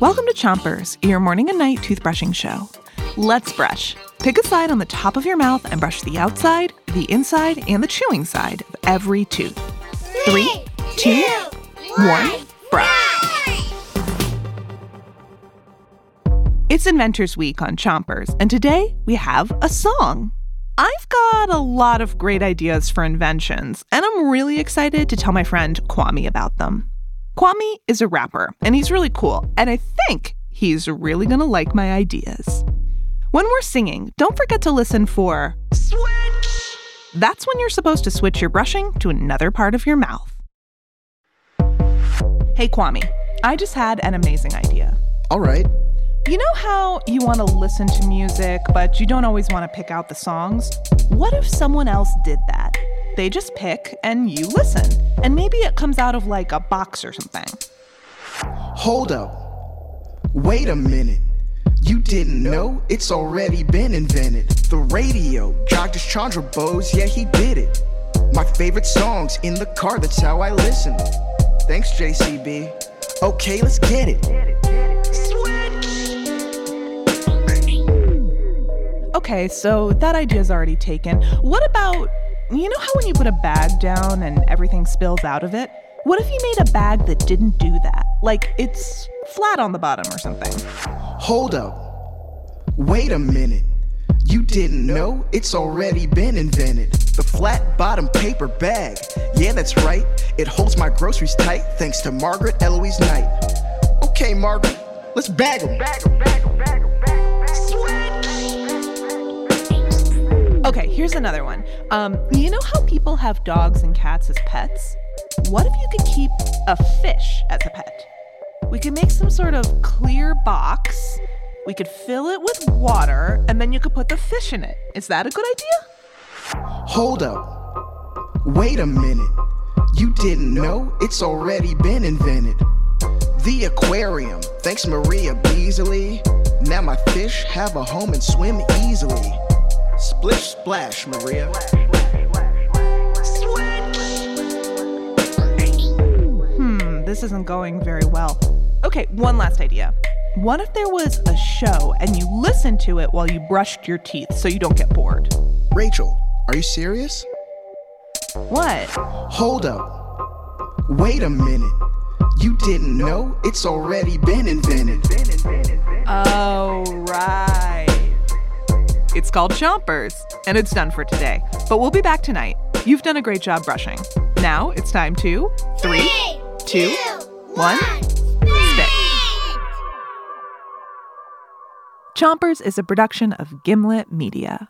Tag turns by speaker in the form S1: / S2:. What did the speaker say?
S1: Welcome to Chompers, your morning and night toothbrushing show. Let's brush. Pick a side on the top of your mouth and brush the outside, the inside, and the chewing side of every tooth. Three, two, one, brush. It's Inventors Week on Chompers, and today we have a song. I've got a lot of great ideas for inventions, and I'm really excited to tell my friend Kwame about them. Kwame is a rapper, and he's really cool, and I think he's really gonna like my ideas. When we're singing, don't forget to listen for switch. That's when you're supposed to switch your brushing to another part of your mouth. Hey, Kwame, I just had an amazing idea.
S2: All right.
S1: You know how you want to listen to music, but you don't always want to pick out the songs? What if someone else did that? They just pick and you listen, and maybe it comes out of like a box or something.
S2: Hold up. Wait a minute. You didn't know it's already been invented. The radio, Jagdish Chandra Bose, yeah, he did it. My favorite songs in the car, that's how I listen. Thanks, JCB. Okay, let's get it. Switch!
S1: Okay, so that idea's already taken. What about, you know how when you put a bag down and everything spills out of it? What if you made a bag that didn't do that? Like it's flat on the bottom or something.
S2: Hold up. Wait a minute. You didn't know it's already been invented. The flat bottom paper bag. Yeah, that's right. It holds my groceries tight thanks to Margaret Eloise Knight. Okay, Margaret, let's bag them.
S1: Okay, here's another one. Um, you know how people have dogs and cats as pets? What if you could keep a fish as a pet? We could make some sort of clear box. We could fill it with water, and then you could put the fish in it. Is that a good idea?
S2: Hold up. Wait a minute. You didn't know it's already been invented. The aquarium, thanks Maria Beasley. Now my fish have a home and swim easily. Splish splash, Maria.
S1: Hmm, this isn't going very well. Okay, one last idea. What if there was a show and you listened to it while you brushed your teeth so you don't get bored?
S2: Rachel, are you serious?
S1: What?
S2: Hold up. Wait a minute. You didn't know it's already been invented.
S1: Oh, right. It's called Chompers, and it's done for today. But we'll be back tonight. You've done a great job brushing. Now it's time to three, two, one, spit. Chompers is a production of Gimlet Media.